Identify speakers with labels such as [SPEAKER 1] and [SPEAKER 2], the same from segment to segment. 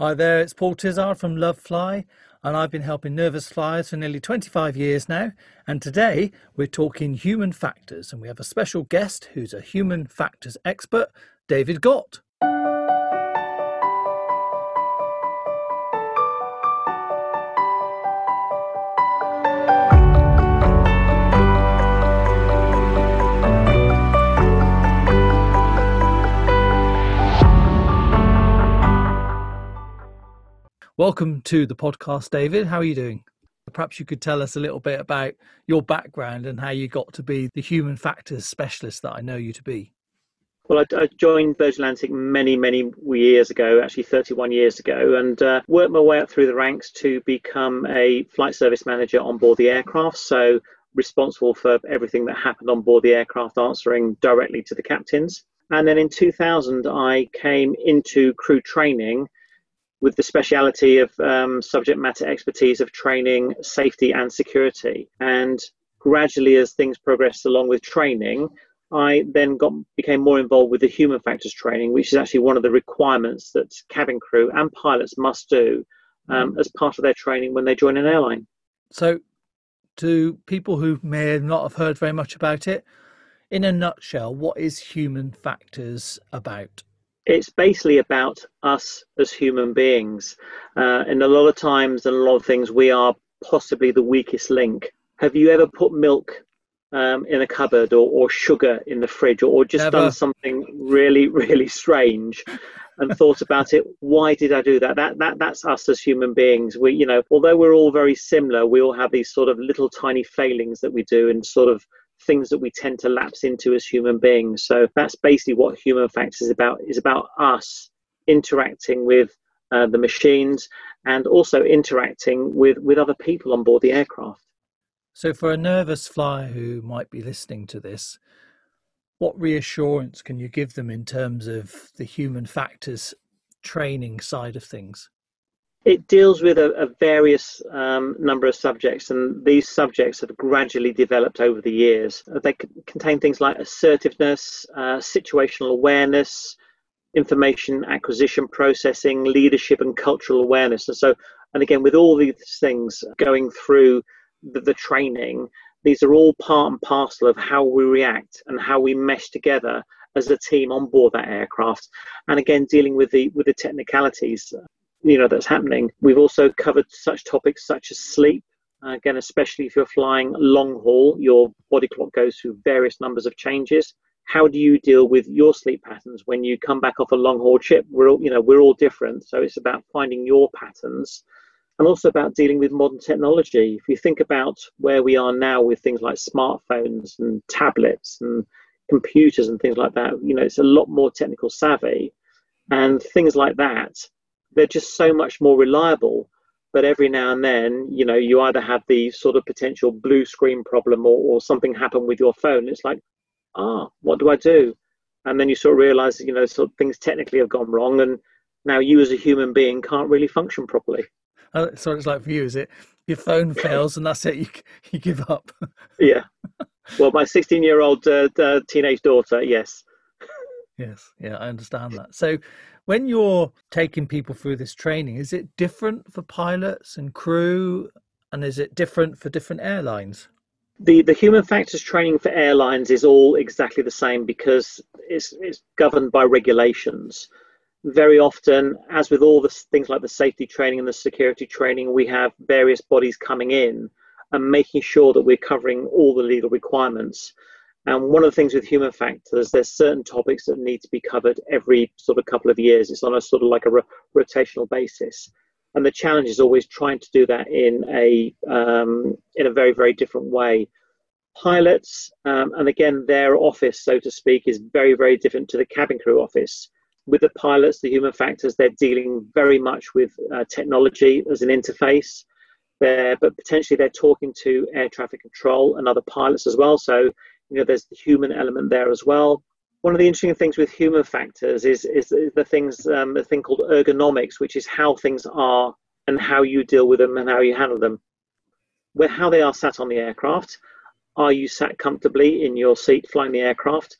[SPEAKER 1] Hi there, it's Paul Tizard from Love Fly, and I've been helping nervous flyers for nearly 25 years now. And today we're talking human factors, and we have a special guest who's a human factors expert, David Gott. Welcome to the podcast, David. How are you doing? Perhaps you could tell us a little bit about your background and how you got to be the human factors specialist that I know you to be.
[SPEAKER 2] Well, I, I joined Virgin Atlantic many, many years ago, actually 31 years ago, and uh, worked my way up through the ranks to become a flight service manager on board the aircraft. So, responsible for everything that happened on board the aircraft, answering directly to the captains. And then in 2000, I came into crew training with the speciality of um, subject matter expertise of training, safety, and security. And gradually, as things progressed along with training, I then got became more involved with the human factors training, which is actually one of the requirements that cabin crew and pilots must do um, as part of their training when they join an airline.
[SPEAKER 1] So, to people who may not have heard very much about it, in a nutshell, what is human factors about?
[SPEAKER 2] It's basically about us as human beings. Uh, and a lot of times, and a lot of things, we are possibly the weakest link. Have you ever put milk um, in a cupboard or, or, sugar in the fridge or, or just Never. done something really, really strange? and thought about it why did i do that that that that's us as human beings we you know although we're all very similar we all have these sort of little tiny failings that we do and sort of things that we tend to lapse into as human beings. So that's basically what human factors is about. Is about us interacting with uh, the machines and also interacting with with other people on board the aircraft.
[SPEAKER 1] So, for a nervous flyer who might be listening to this, what reassurance can you give them in terms of the human factors training side of things?
[SPEAKER 2] It deals with a, a various um, number of subjects, and these subjects have gradually developed over the years. They contain things like assertiveness, uh, situational awareness, information acquisition processing, leadership, and cultural awareness. And so, and again, with all these things going through the, the training, these are all part and parcel of how we react and how we mesh together as a team on board that aircraft and again dealing with the with the technicalities you know that's happening. We've also covered such topics such as sleep. Uh, again, especially if you're flying long haul, your body clock goes through various numbers of changes. How do you deal with your sleep patterns when you come back off a long haul trip? We're all, you know, we're all different, so it's about finding your patterns, and also about dealing with modern technology. If you think about where we are now with things like smartphones and tablets and computers and things like that, you know, it's a lot more technical savvy, and things like that they're just so much more reliable. But every now and then, you know, you either have the sort of potential blue screen problem or, or something happen with your phone. It's like, ah, what do I do? And then you sort of realize, you know, sort of things technically have gone wrong, and now you as a human being can't really function properly.
[SPEAKER 1] Oh, so it's like for you, is it? Your phone fails, and that's it. You you give up.
[SPEAKER 2] yeah. Well, my 16 year old uh, uh, teenage daughter, yes.
[SPEAKER 1] Yes, yeah, I understand that. So, when you're taking people through this training, is it different for pilots and crew, and is it different for different airlines?
[SPEAKER 2] The the human factors training for airlines is all exactly the same because it's it's governed by regulations. Very often, as with all the things like the safety training and the security training, we have various bodies coming in and making sure that we're covering all the legal requirements. And one of the things with human factors, there's certain topics that need to be covered every sort of couple of years. It's on a sort of like a ro- rotational basis, and the challenge is always trying to do that in a um, in a very very different way. Pilots, um, and again, their office, so to speak, is very very different to the cabin crew office. With the pilots, the human factors, they're dealing very much with uh, technology as an interface. There, but potentially they're talking to air traffic control and other pilots as well. So you know there's the human element there as well one of the interesting things with human factors is is the things um, thing called ergonomics which is how things are and how you deal with them and how you handle them where how they are sat on the aircraft are you sat comfortably in your seat flying the aircraft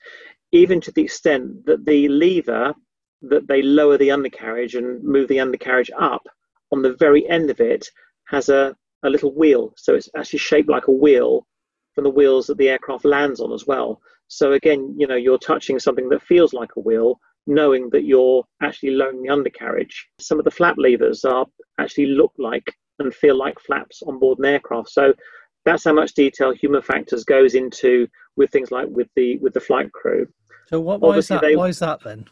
[SPEAKER 2] even to the extent that the lever that they lower the undercarriage and move the undercarriage up. On the very end of it has a, a little wheel. So it's actually shaped like a wheel from the wheels that the aircraft lands on as well. So again, you know, you're touching something that feels like a wheel, knowing that you're actually lowering the undercarriage. Some of the flap levers are actually look like and feel like flaps on board an aircraft. So that's how much detail human factors goes into with things like with the with the flight crew.
[SPEAKER 1] So what, why is that? They, why is that then?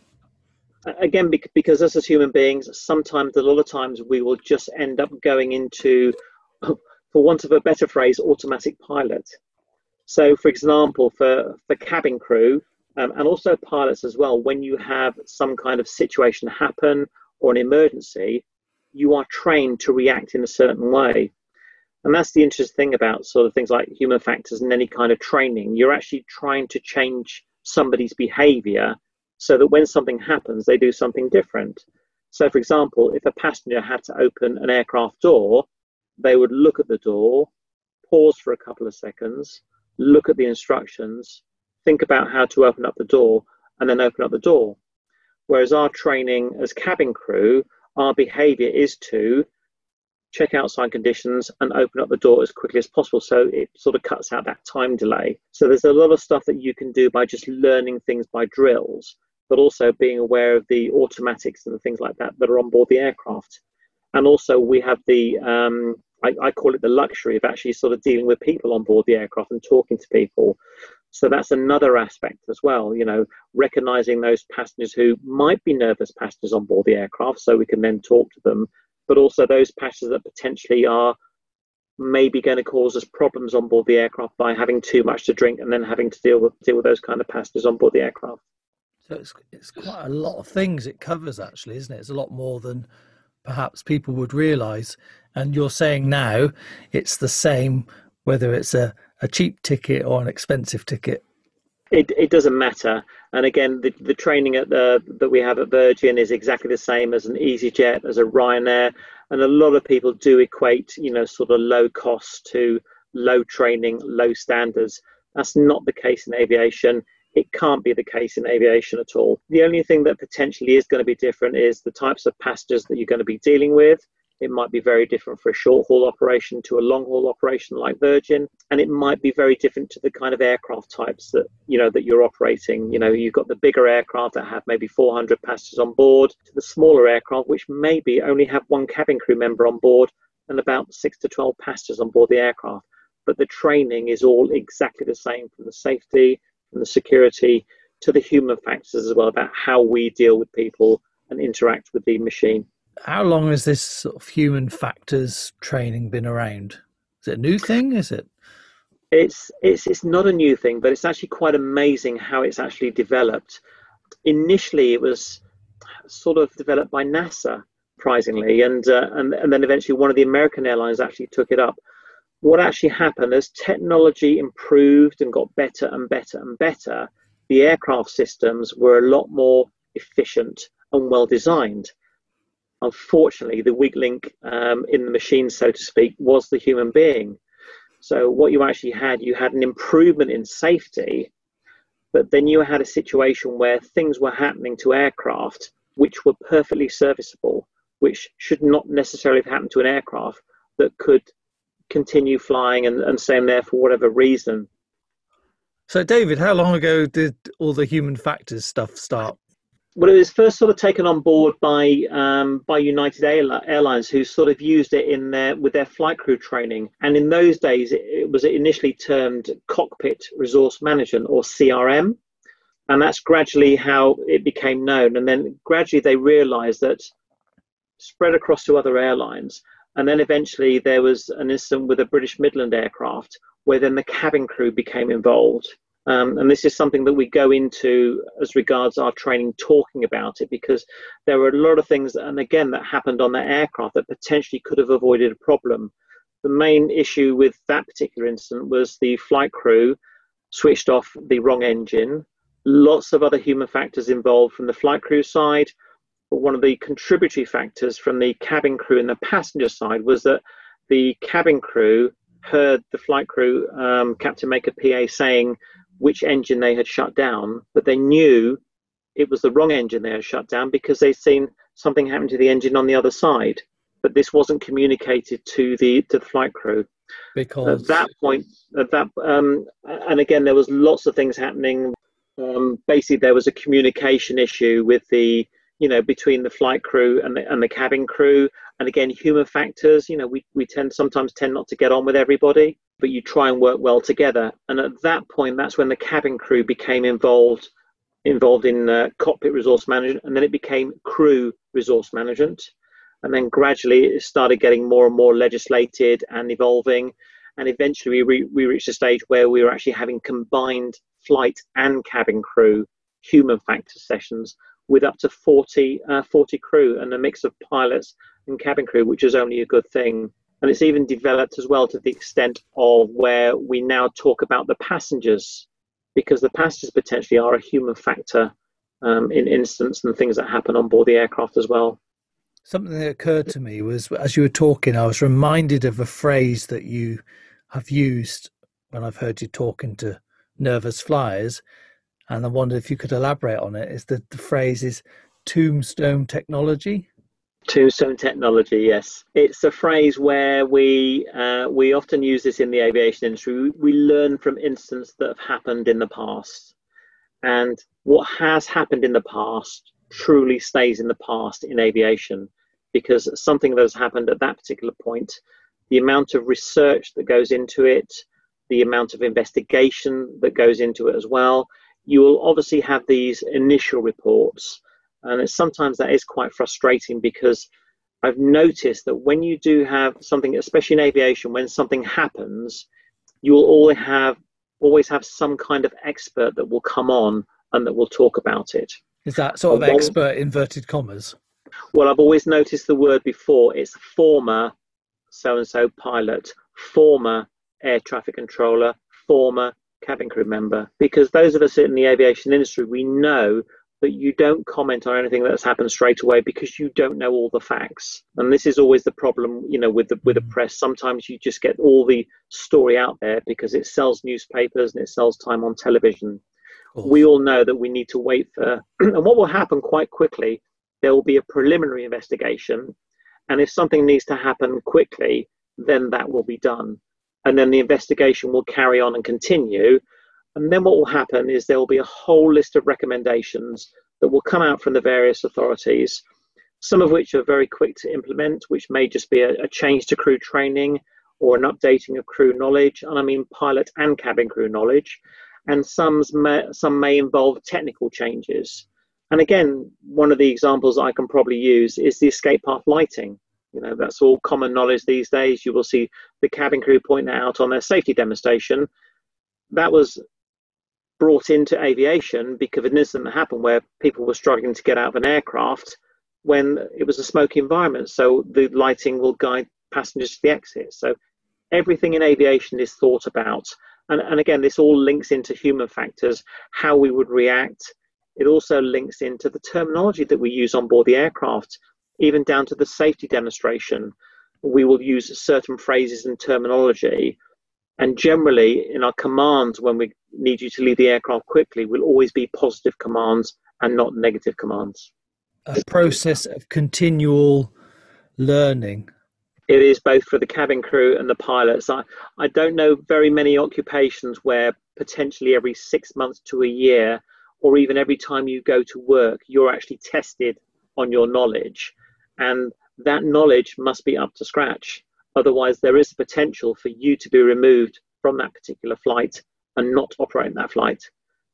[SPEAKER 2] Again, because us as human beings, sometimes a lot of times we will just end up going into, for want of a better phrase, automatic pilot. So, for example, for for cabin crew um, and also pilots as well, when you have some kind of situation happen or an emergency, you are trained to react in a certain way. And that's the interesting thing about sort of things like human factors and any kind of training. You're actually trying to change somebody's behavior so that when something happens, they do something different. So, for example, if a passenger had to open an aircraft door, they would look at the door, pause for a couple of seconds, look at the instructions, think about how to open up the door, and then open up the door. Whereas our training as cabin crew, our behavior is to check outside conditions and open up the door as quickly as possible. So it sort of cuts out that time delay. So there's a lot of stuff that you can do by just learning things by drills, but also being aware of the automatics and the things like that that are on board the aircraft. And also we have the, um, I, I call it the luxury of actually sort of dealing with people on board the aircraft and talking to people. So that's another aspect as well, you know, recognizing those passengers who might be nervous passengers on board the aircraft so we can then talk to them but also those passengers that potentially are maybe going to cause us problems on board the aircraft by having too much to drink and then having to deal with deal with those kind of passengers on board the aircraft.
[SPEAKER 1] So it's it's quite a lot of things it covers actually, isn't it? It's a lot more than perhaps people would realise. And you're saying now it's the same whether it's a, a cheap ticket or an expensive ticket.
[SPEAKER 2] It, it doesn't matter. And again, the, the training at the, that we have at Virgin is exactly the same as an EasyJet, as a Ryanair. And a lot of people do equate, you know, sort of low cost to low training, low standards. That's not the case in aviation. It can't be the case in aviation at all. The only thing that potentially is going to be different is the types of passengers that you're going to be dealing with it might be very different for a short haul operation to a long haul operation like Virgin, and it might be very different to the kind of aircraft types that you know that you're operating. You know, you've got the bigger aircraft that have maybe 400 passengers on board, to the smaller aircraft which maybe only have one cabin crew member on board and about six to 12 passengers on board the aircraft. But the training is all exactly the same from the safety, from the security to the human factors as well about how we deal with people and interact with the machine
[SPEAKER 1] how long has this sort of human factors training been around? Is it a new thing? Is it?
[SPEAKER 2] It's it's it's not a new thing, but it's actually quite amazing how it's actually developed. Initially, it was sort of developed by NASA, surprisingly, and uh, and and then eventually one of the American airlines actually took it up. What actually happened as technology improved and got better and better and better, the aircraft systems were a lot more efficient and well designed unfortunately, the weak link um, in the machine, so to speak, was the human being. So what you actually had, you had an improvement in safety, but then you had a situation where things were happening to aircraft which were perfectly serviceable, which should not necessarily have happened to an aircraft that could continue flying and, and staying there for whatever reason.
[SPEAKER 1] So, David, how long ago did all the human factors stuff start?
[SPEAKER 2] Well, it was first sort of taken on board by um, by United Airlines, who sort of used it in their with their flight crew training. And in those days, it, was initially termed Cockpit Resource Management or CRM, and that's gradually how it became known. And then gradually they realised that spread across to other airlines. And then eventually there was an incident with a British Midland aircraft where then the cabin crew became involved. Um, and this is something that we go into as regards our training talking about it because there were a lot of things, and again, that happened on that aircraft that potentially could have avoided a problem. The main issue with that particular incident was the flight crew switched off the wrong engine. Lots of other human factors involved from the flight crew side. But one of the contributory factors from the cabin crew and the passenger side was that the cabin crew heard the flight crew um, captain make a PA saying which engine they had shut down, but they knew it was the wrong engine they had shut down because they'd seen something happen to the engine on the other side. But this wasn't communicated to the to the flight crew.
[SPEAKER 1] Because
[SPEAKER 2] at that point, at that um, and again, there was lots of things happening. Um, basically, there was a communication issue with the you know between the flight crew and the, and the cabin crew. And again human factors you know we, we tend sometimes tend not to get on with everybody but you try and work well together. And at that point that's when the cabin crew became involved involved in uh, cockpit resource management and then it became crew resource management. And then gradually it started getting more and more legislated and evolving. And eventually we, re- we reached a stage where we were actually having combined flight and cabin crew human factor sessions with up to 40, uh, 40 crew and a mix of pilots and cabin crew, which is only a good thing. And it's even developed as well to the extent of where we now talk about the passengers, because the passengers potentially are a human factor um, in incidents and things that happen on board the aircraft as well.
[SPEAKER 1] Something that occurred to me was as you were talking, I was reminded of a phrase that you have used when I've heard you talking to nervous flyers, and I wondered if you could elaborate on it. Is that the phrase is tombstone technology?
[SPEAKER 2] Tombstone technology, yes. It's a phrase where we uh, we often use this in the aviation industry. We learn from incidents that have happened in the past, and what has happened in the past truly stays in the past in aviation, because something that has happened at that particular point, the amount of research that goes into it, the amount of investigation that goes into it as well, you will obviously have these initial reports, and sometimes that is quite frustrating because I've noticed that when you do have something, especially in aviation, when something happens, you will always have always have some kind of expert that will come on and that will talk about it.
[SPEAKER 1] Is that sort of expert inverted commas?
[SPEAKER 2] Well, I've always noticed the word before. It's former so and so pilot, former air traffic controller, former cabin crew member because those of us in the aviation industry we know that you don't comment on anything that's happened straight away because you don't know all the facts. And this is always the problem you know with the with the mm. press. Sometimes you just get all the story out there because it sells newspapers and it sells time on television. We all know that we need to wait for and what will happen quite quickly there will be a preliminary investigation. And if something needs to happen quickly then that will be done and then the investigation will carry on and continue. And then what will happen is there will be a whole list of recommendations that will come out from the various authorities, some of which are very quick to implement, which may just be a, a change to crew training or an updating of crew knowledge, and I mean pilot and cabin crew knowledge, and some may, some may involve technical changes. And again, one of the examples I can probably use is the escape path lighting. You know, that's all common knowledge these days. You will see the cabin crew point that out on their safety demonstration. That was brought into aviation because of an incident that happened where people were struggling to get out of an aircraft when it was a smoky environment. So the lighting will guide passengers to the exit. So everything in aviation is thought about. And, and again, this all links into human factors, how we would react. It also links into the terminology that we use on board the aircraft even down to the safety demonstration, we will use certain phrases and terminology. And generally, in our commands, when we need you to leave the aircraft quickly, will always be positive commands and not negative commands.
[SPEAKER 1] A process of continual learning.
[SPEAKER 2] It is both for the cabin crew and the pilots. I, I don't know very many occupations where potentially every six months to a year, or even every time you go to work, you're actually tested on your knowledge and that knowledge must be up to scratch. Otherwise, there is potential for you to be removed from that particular flight and not operate that flight.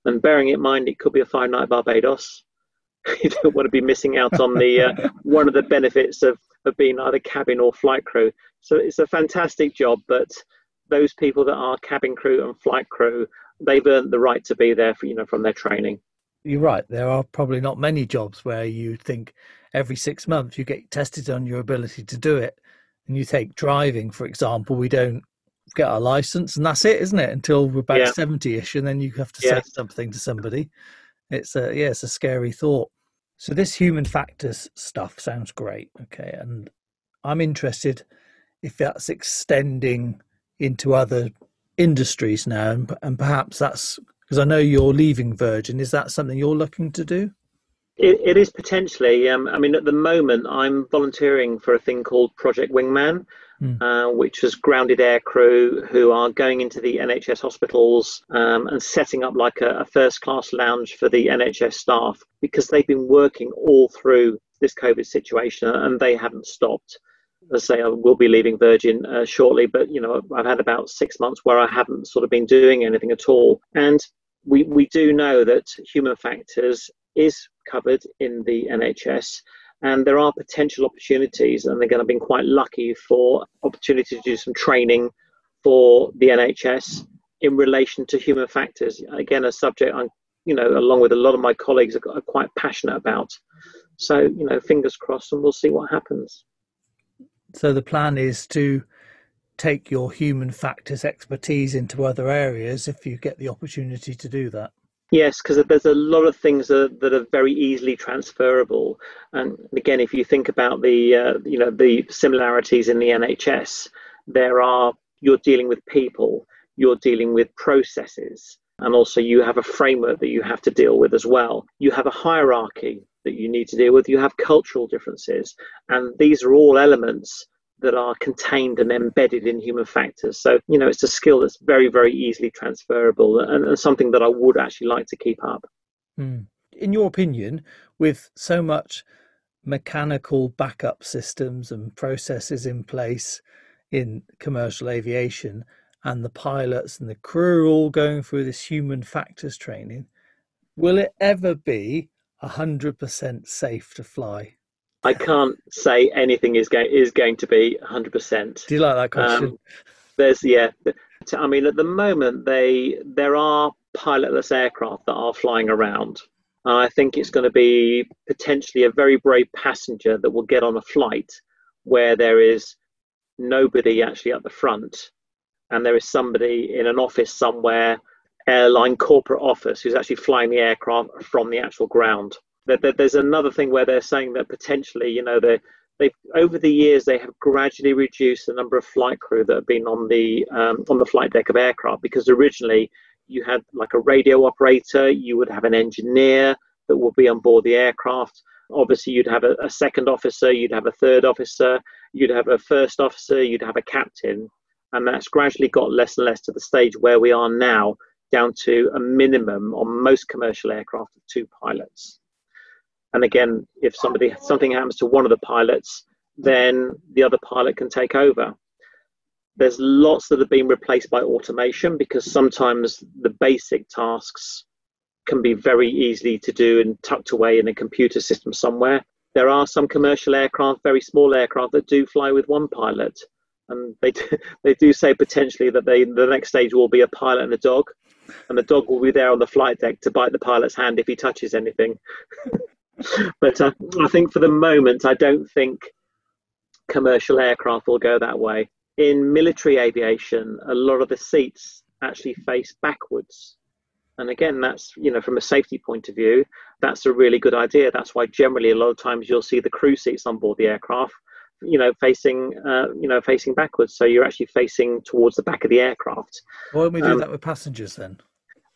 [SPEAKER 2] And bearing in mind, it could be a five night Barbados. you don't want to be missing out on the uh, one of the benefits of, of being either cabin or flight crew. So it's a fantastic job, but those people that are cabin crew and flight crew, they've earned the right to be there for you know from their training.
[SPEAKER 1] You're right. There are probably not many jobs where you think every six months you get tested on your ability to do it. And you take driving, for example, we don't get our license and that's it, isn't it? Until we're about 70 ish, and then you have to yeah. say something to somebody. It's a, yeah, it's a scary thought. So this human factors stuff sounds great. Okay. And I'm interested if that's extending into other industries now and, and perhaps that's because I know you're leaving Virgin. Is that something you're looking to do?
[SPEAKER 2] It, it is potentially. Um, I mean, at the moment, I'm volunteering for a thing called Project Wingman, mm. uh, which is grounded air crew who are going into the NHS hospitals um, and setting up like a, a first class lounge for the NHS staff because they've been working all through this COVID situation and they haven't stopped. As I say, I will be leaving Virgin uh, shortly, but you know, I've had about six months where I haven't sort of been doing anything at all. And we, we do know that human factors is covered in the NHS and there are potential opportunities and they're going to be quite lucky for opportunity to do some training for the NHS in relation to human factors. Again, a subject I'm, you know, along with a lot of my colleagues are, are quite passionate about. So, you know, fingers crossed and we'll see what happens.
[SPEAKER 1] So the plan is to take your human factors expertise into other areas if you get the opportunity to do that.
[SPEAKER 2] Yes, because there's a lot of things that, that are very easily transferable. And again, if you think about the uh, you know the similarities in the NHS, there are you're dealing with people, you're dealing with processes, and also you have a framework that you have to deal with as well. You have a hierarchy that you need to deal with. You have cultural differences, and these are all elements that are contained and embedded in human factors. So, you know, it's a skill that's very, very easily transferable and, and something that I would actually like to keep up.
[SPEAKER 1] Mm. In your opinion, with so much mechanical backup systems and processes in place in commercial aviation, and the pilots and the crew all going through this human factors training, will it ever be 100% safe to fly?
[SPEAKER 2] I can't say anything is going is going to be 100%.
[SPEAKER 1] Do you like that question? Um,
[SPEAKER 2] there's yeah. I mean, at the moment, they there are pilotless aircraft that are flying around. And I think it's going to be potentially a very brave passenger that will get on a flight where there is nobody actually at the front, and there is somebody in an office somewhere, airline corporate office, who's actually flying the aircraft from the actual ground there's another thing where they're saying that potentially, you know, they they over the years they have gradually reduced the number of flight crew that have been on the um, on the flight deck of aircraft because originally you had like a radio operator, you would have an engineer that would be on board the aircraft. Obviously, you'd have a, a second officer, you'd have a third officer, you'd have a first officer, you'd have a captain, and that's gradually got less and less to the stage where we are now, down to a minimum on most commercial aircraft of two pilots. And again, if somebody something happens to one of the pilots, then the other pilot can take over. There's lots that have been replaced by automation because sometimes the basic tasks can be very easily to do and tucked away in a computer system somewhere. There are some commercial aircraft, very small aircraft, that do fly with one pilot, and they do, they do say potentially that they the next stage will be a pilot and a dog, and the dog will be there on the flight deck to bite the pilot's hand if he touches anything. but uh, I think for the moment, I don't think commercial aircraft will go that way. In military aviation, a lot of the seats actually face backwards. And again, that's, you know, from a safety point of view, that's a really good idea. That's why generally a lot of times you'll see the crew seats on board the aircraft, you know, facing, uh, you know, facing backwards. So you're actually facing towards the back of the aircraft.
[SPEAKER 1] Why don't we do um, that with passengers then?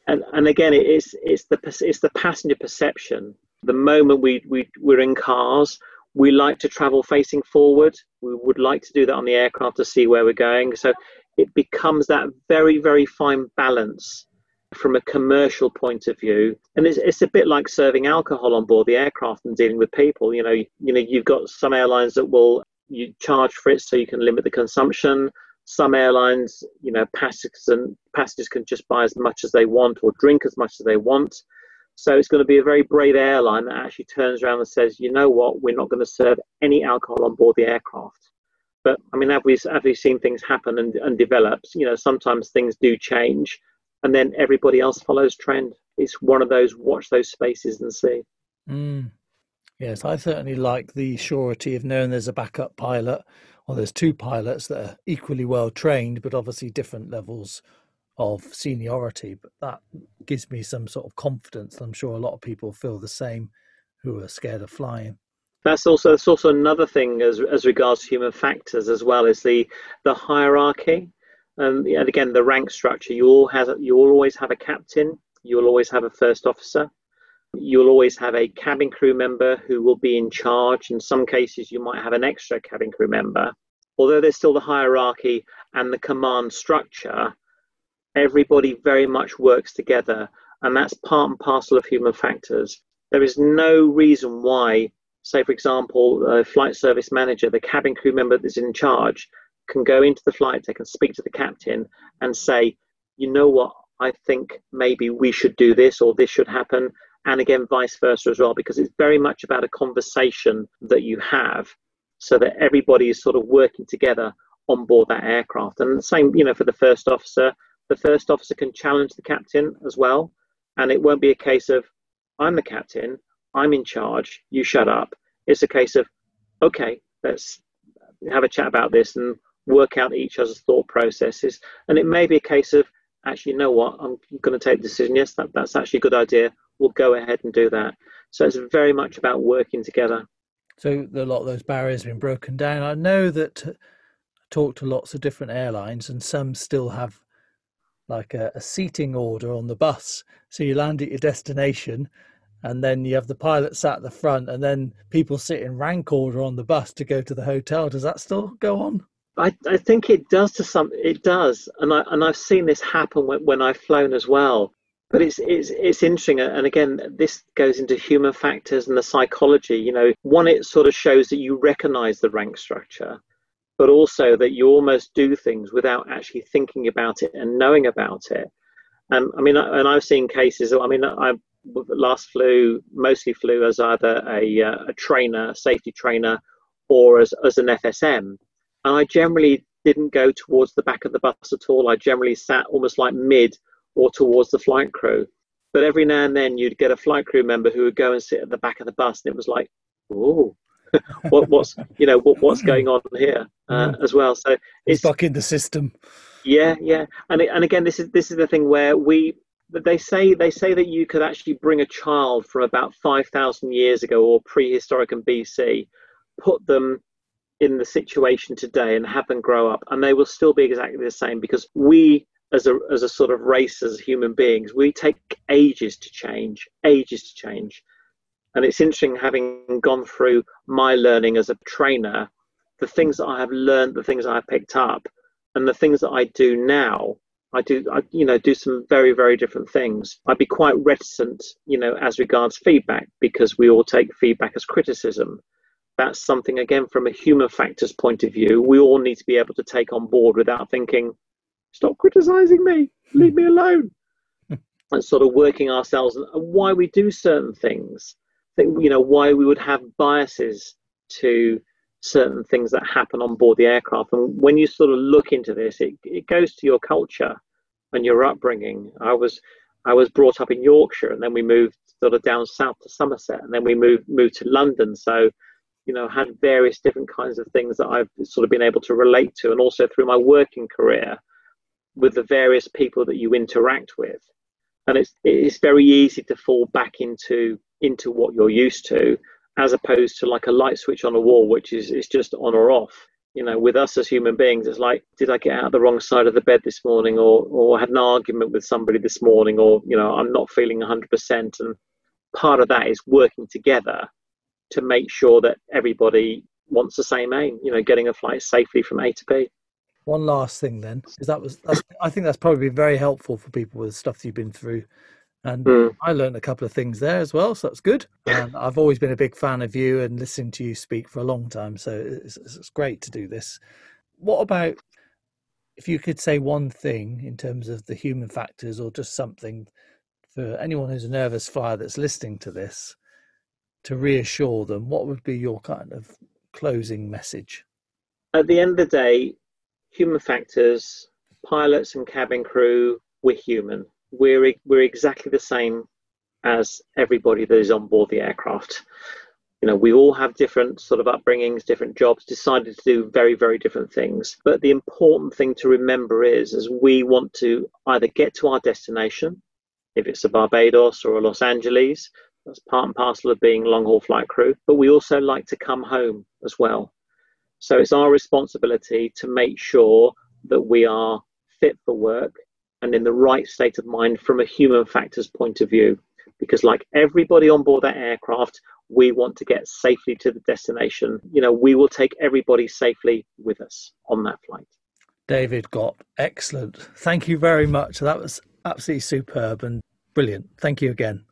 [SPEAKER 2] And, and again, it's, it's, the, it's the passenger perception the moment we, we, we're in cars, we like to travel facing forward. We would like to do that on the aircraft to see where we're going. So it becomes that very, very fine balance from a commercial point of view. And it's, it's a bit like serving alcohol on board the aircraft and dealing with people. You know, you, you know, you've got some airlines that will you charge for it so you can limit the consumption. Some airlines, you know, passengers and passengers can just buy as much as they want or drink as much as they want. So it's going to be a very brave airline that actually turns around and says, you know what, we're not going to serve any alcohol on board the aircraft. But I mean, have we, have we seen things happen and, and develop? You know, sometimes things do change and then everybody else follows trend. It's one of those watch those spaces and see.
[SPEAKER 1] Mm. Yes, I certainly like the surety of knowing there's a backup pilot or there's two pilots that are equally well trained, but obviously different levels of seniority, but that gives me some sort of confidence. I'm sure a lot of people feel the same who are scared of flying.
[SPEAKER 2] That's also that's also another thing as as regards human factors as well is the the hierarchy, um, and again the rank structure. You all have you will always have a captain. You will always have a first officer. You'll always have a cabin crew member who will be in charge. In some cases, you might have an extra cabin crew member. Although there's still the hierarchy and the command structure, everybody very much works together. And that's part and parcel of human factors. There is no reason why, say, for example, a flight service manager, the cabin crew member that's in charge, can go into the flight deck and speak to the captain and say, you know what, I think maybe we should do this or this should happen and again vice versa as well because it's very much about a conversation that you have so that everybody is sort of working together on board that aircraft and the same you know for the first officer the first officer can challenge the captain as well and it won't be a case of i'm the captain i'm in charge you shut up it's a case of okay let's have a chat about this and work out each other's thought processes and it may be a case of actually you know what i'm going to take the decision yes that, that's actually a good idea We'll go ahead and do that. So it's very much about working together.
[SPEAKER 1] So a lot of those barriers have been broken down. I know that uh, I talked to lots of different airlines, and some still have like a, a seating order on the bus. So you land at your destination, and then you have the pilot sat at the front, and then people sit in rank order on the bus to go to the hotel. Does that still go on?
[SPEAKER 2] I, I think it does to some. It does, and I and I've seen this happen when, when I've flown as well but it's it's it's interesting and again this goes into human factors and the psychology you know one it sort of shows that you recognize the rank structure but also that you almost do things without actually thinking about it and knowing about it. And i mean and i've seen cases i mean i last flew mostly flew as either a, uh, a trainer a safety trainer or as, as an fsm and i generally didn't go towards the back of the bus at all. I generally sat almost like mid or towards the flight crew. But every now and then you'd get a flight crew member who would go and sit at the back of the bus, and it was like, oh, what, what's you know what, what's going on here uh, mm. as well. So
[SPEAKER 1] it's back in the system.
[SPEAKER 2] Yeah, yeah, and and again, this is this is the thing where we they say they say that you could actually bring a child from about five thousand years ago or prehistoric and BC, put them in the situation today and have them grow up, and they will still be exactly the same because we as a as a sort of race as human beings we take ages to change ages to change and it's interesting having gone through my learning as a trainer the things that i have learned the things i have picked up and the things that i do now i do I, you know do some very very different things i'd be quite reticent you know as regards feedback because we all take feedback as criticism that's something again from a human factors point of view we all need to be able to take on board without thinking stop criticizing me, leave me alone. and sort of working ourselves and why we do certain things. You know, why we would have biases to certain things that happen on board the aircraft. And when you sort of look into this, it, it goes to your culture and your upbringing. I was I was brought up in Yorkshire, and then we moved sort of down south to Somerset, and then we moved moved to London. So, you know, had various different kinds of things that I've sort of been able to relate to, and also through my working career, with the various people that you interact with and it's it's very easy to fall back into into what you're used to as opposed to like a light switch on a wall which is is just on or off you know with us as human beings it's like did i get out of the wrong side of the bed this morning or or had an argument with somebody this morning or you know i'm not feeling 100% and part of that is working together to make sure that everybody wants the same aim you know getting a flight safely from a to b
[SPEAKER 1] one last thing then, because that was I think that's probably very helpful for people with stuff that you've been through. And mm. I learned a couple of things there as well, so that's good. And I've always been a big fan of you and listening to you speak for a long time, so it's, it's great to do this. What about if you could say one thing in terms of the human factors, or just something for anyone who's a nervous flyer that's listening to this to reassure them? What would be your kind of closing message?
[SPEAKER 2] At the end of the day, human factors, pilots and cabin crew, we're human. We're, we're exactly the same as everybody that is on board the aircraft. You know, we all have different sort of upbringings, different jobs, decided to do very, very different things. But the important thing to remember is, as we want to either get to our destination, if it's a Barbados or a Los Angeles, that's part and parcel of being long haul flight crew. But we also like to come home as well. So it's our responsibility to make sure that we are fit for work and in the right state of mind from a human factors point of view. because, like everybody on board that aircraft, we want to get safely to the destination. You know, we will take everybody safely with us on that flight.
[SPEAKER 1] David Gott, excellent. Thank you very much. That was absolutely superb and brilliant. Thank you again.